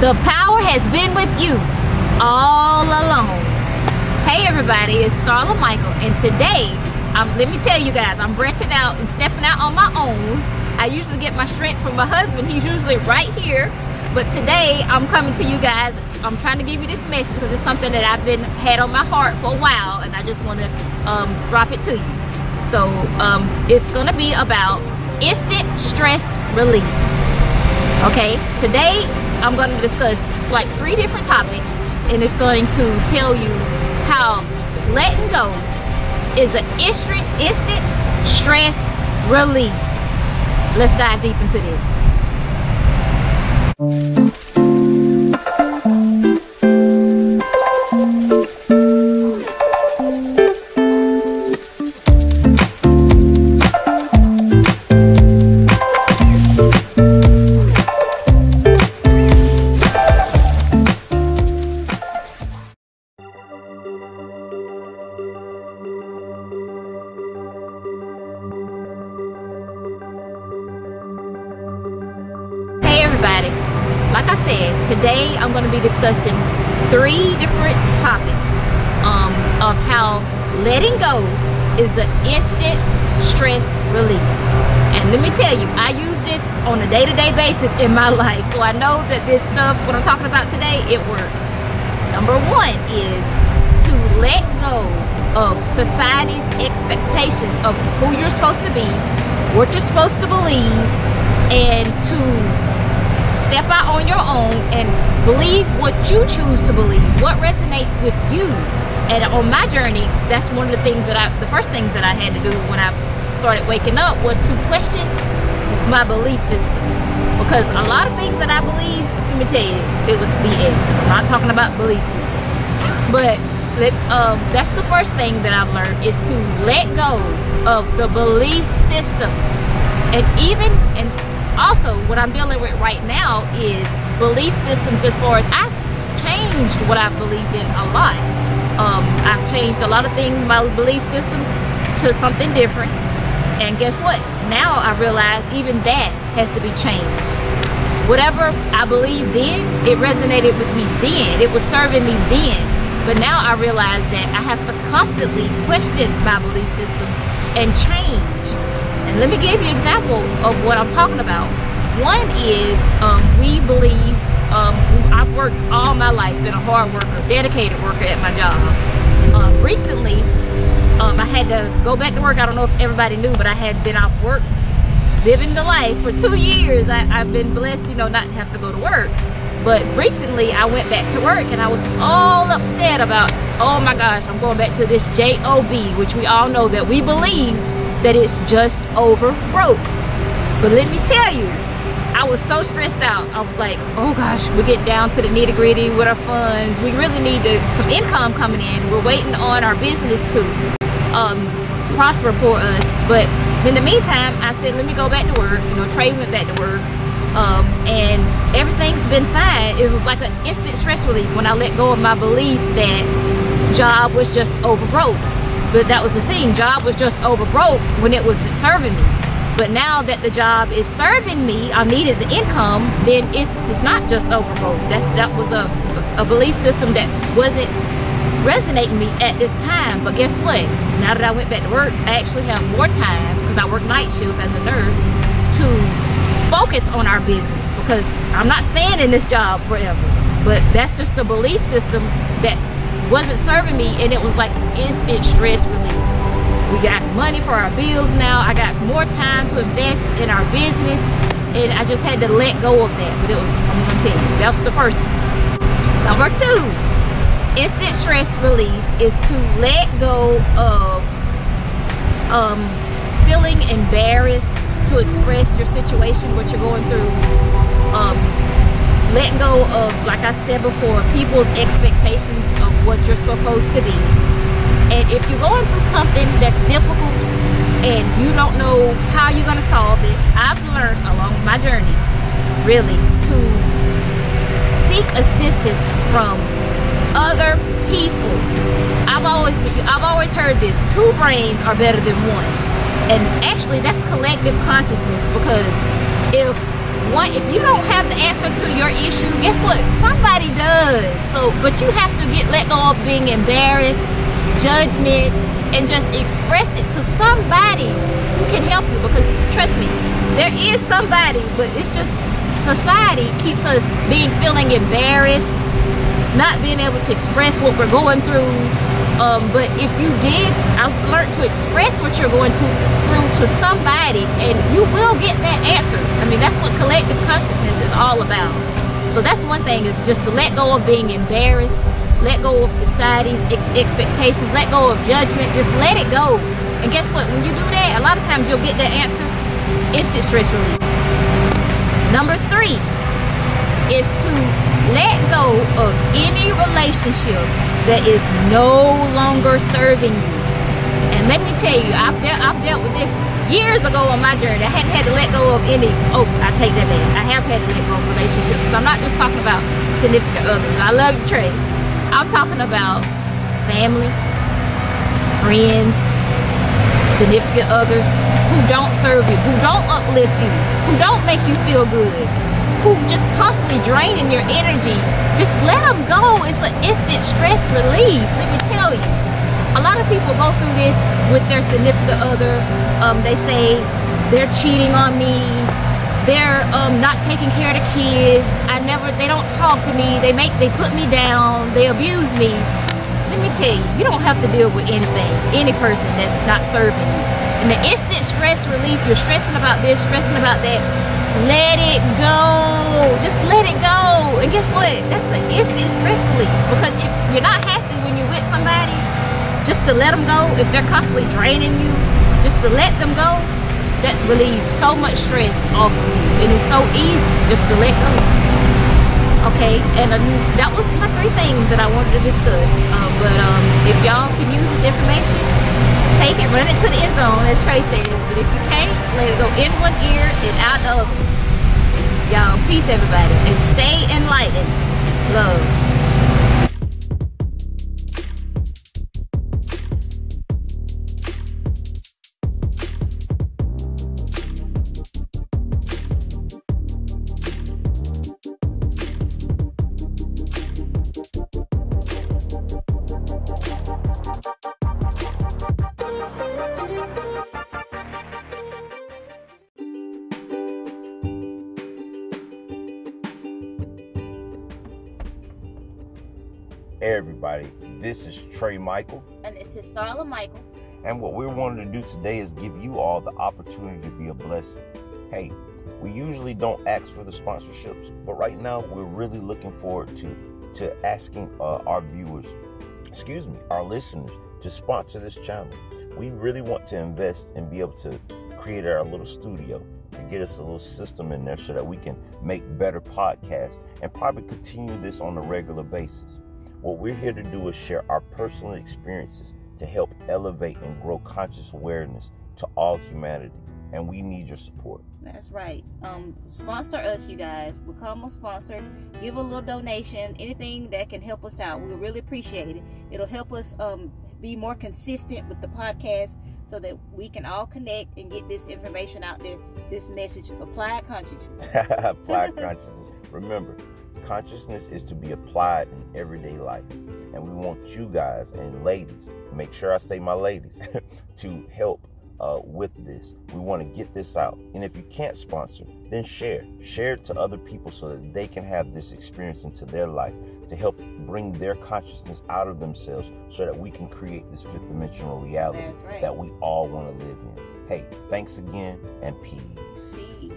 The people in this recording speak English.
The power has been with you all along. Hey everybody, it's Starla Michael and today, um, let me tell you guys, I'm branching out and stepping out on my own. I usually get my strength from my husband, he's usually right here. But today, I'm coming to you guys, I'm trying to give you this message because it's something that I've been had on my heart for a while and I just want to um, drop it to you. So um, it's gonna be about instant stress relief. Okay, today I'm going to discuss like three different topics and it's going to tell you how letting go is an instant, instant stress relief. Let's dive deep into this. Discussing three different topics um, of how letting go is an instant stress release. And let me tell you, I use this on a day-to-day -day basis in my life. So I know that this stuff, what I'm talking about today, it works. Number one is to let go of society's expectations of who you're supposed to be, what you're supposed to believe, and to step out on your own and believe what you choose to believe, what resonates with you. And on my journey, that's one of the things that I, the first things that I had to do when I started waking up was to question my belief systems. Because a lot of things that I believe, let me tell you, it was BS. I'm not talking about belief systems. But um, that's the first thing that I've learned is to let go of the belief systems. And even, and also what I'm dealing with right now is belief systems as far as I've changed what I've believed in a lot. Um, I've changed a lot of things, my belief systems to something different. And guess what? Now I realize even that has to be changed. Whatever I believed then, it resonated with me then. It was serving me then. But now I realize that I have to constantly question my belief systems and change let me give you an example of what I'm talking about. One is um, we believe, um, I've worked all my life, been a hard worker, dedicated worker at my job. Um, recently, um, I had to go back to work. I don't know if everybody knew, but I had been off work, living the life for two years. I, I've been blessed, you know, not to have to go to work. But recently I went back to work and I was all upset about, oh my gosh, I'm going back to this JOB, which we all know that we believe that it's just over broke. But let me tell you, I was so stressed out. I was like, oh gosh, we're getting down to the nitty gritty with our funds. We really need to, some income coming in. We're waiting on our business to um, prosper for us. But in the meantime, I said, let me go back to work. You know, Trai went back to work. Um, and everything's been fine. It was like an instant stress relief when I let go of my belief that job was just over broke. But that was the thing, job was just over broke when it was serving me. But now that the job is serving me, I needed the income, then it's it's not just over broke. That's that was a, a belief system that wasn't resonating me at this time. But guess what? Now that I went back to work, I actually have more time because I work night shift as a nurse to focus on our business because I'm not staying in this job forever. But that's just the belief system that wasn't serving me and it was like instant stress relief. We got money for our bills now. I got more time to invest in our business and I just had to let go of that. But it was, I'm gonna tell you, that was the first one. Number two, instant stress relief is to let go of um, feeling embarrassed to express your situation, what you're going through. Um, letting go of, like I said before, people's expectations of what you're supposed to be. And if you're going through something that's difficult and you don't know how you're going to solve it, I've learned along my journey, really, to seek assistance from other people. I've always I've always heard this, two brains are better than one. And actually that's collective consciousness because if one if you don't have the answer to your issue, guess what? Somebody does. So but you have to get let go of being embarrassed, judgment, and just express it to somebody who can help you because trust me, there is somebody, but it's just society keeps us being feeling embarrassed, not being able to express what we're going through. Um, but if you did, I've learned to express what you're going to, through to somebody, and you will get that answer. I mean, that's what collective consciousness is all about. So that's one thing is just to let go of being embarrassed, let go of society's expectations, let go of judgment, just let it go. And guess what? When you do that, a lot of times you'll get that answer, instant stress relief. Number three is to let go of any relationship that is no longer serving you. And let me tell you, I've, de- I've dealt with this years ago on my journey. I hadn't had to let go of any, oh, I take that back. I have had to let go of relationships because I'm not just talking about significant others. I love you, Trai. I'm talking about family, friends, significant others who don't serve you, who don't uplift you, who don't make you feel good, who just constantly draining your energy. Just let them go. It's an instant stress relief. Let me tell you a lot of people go through this with their significant other. Um, they say they're cheating on me. They're um, not taking care of the kids. I never. They don't talk to me. They make. They put me down. They abuse me. Let me tell you, you don't have to deal with anything, any person that's not serving you. And the instant stress relief, you're stressing about this, stressing about that. Let it go. Just let it go. And guess what? That's an instant stress relief. Because if you're not happy when you're with somebody, just to let them go if they're constantly draining you just to let them go that relieves so much stress off of you and it's so easy just to let go okay and um, that was my three things that i wanted to discuss. Um, but um, if y'all can use this information take it run it to the end zone as Trai says. But if you can't let it go in one ear and out the other. Y'all peace everybody and stay enlightened. Love everybody. This is Trai Michael. And this is Starla Michael. And what we're wanting to do today is give you all the opportunity to be a blessing. Hey, we usually don't ask for the sponsorships, but right now we're really looking forward to to asking uh, our viewers, excuse me, our listeners to sponsor this channel. We really want to invest and be able to create our little studio and get us a little system in there so that we can make better podcasts and probably continue this on a regular basis. What we're here to do is share our personal experiences to help elevate and grow conscious awareness to all humanity. And we need your support. That's right. Um, sponsor us, you guys. Become a sponsor. Give a little donation. Anything that can help us out. We really appreciate it. It'll help us um, be more consistent with the podcast so that we can all connect and get this information out there. This message of applied consciousness. applied consciousness. Remember, consciousness is to be applied in everyday life. And we want you guys and ladies, make sure I say my ladies, to help uh, with this. We want to get this out. And if you can't sponsor, then share. Share it to other people so that they can have this experience into their life to help bring their consciousness out of themselves so that we can create this fifth dimensional reality right. that we all want to live in. Hey, thanks again and peace. peace.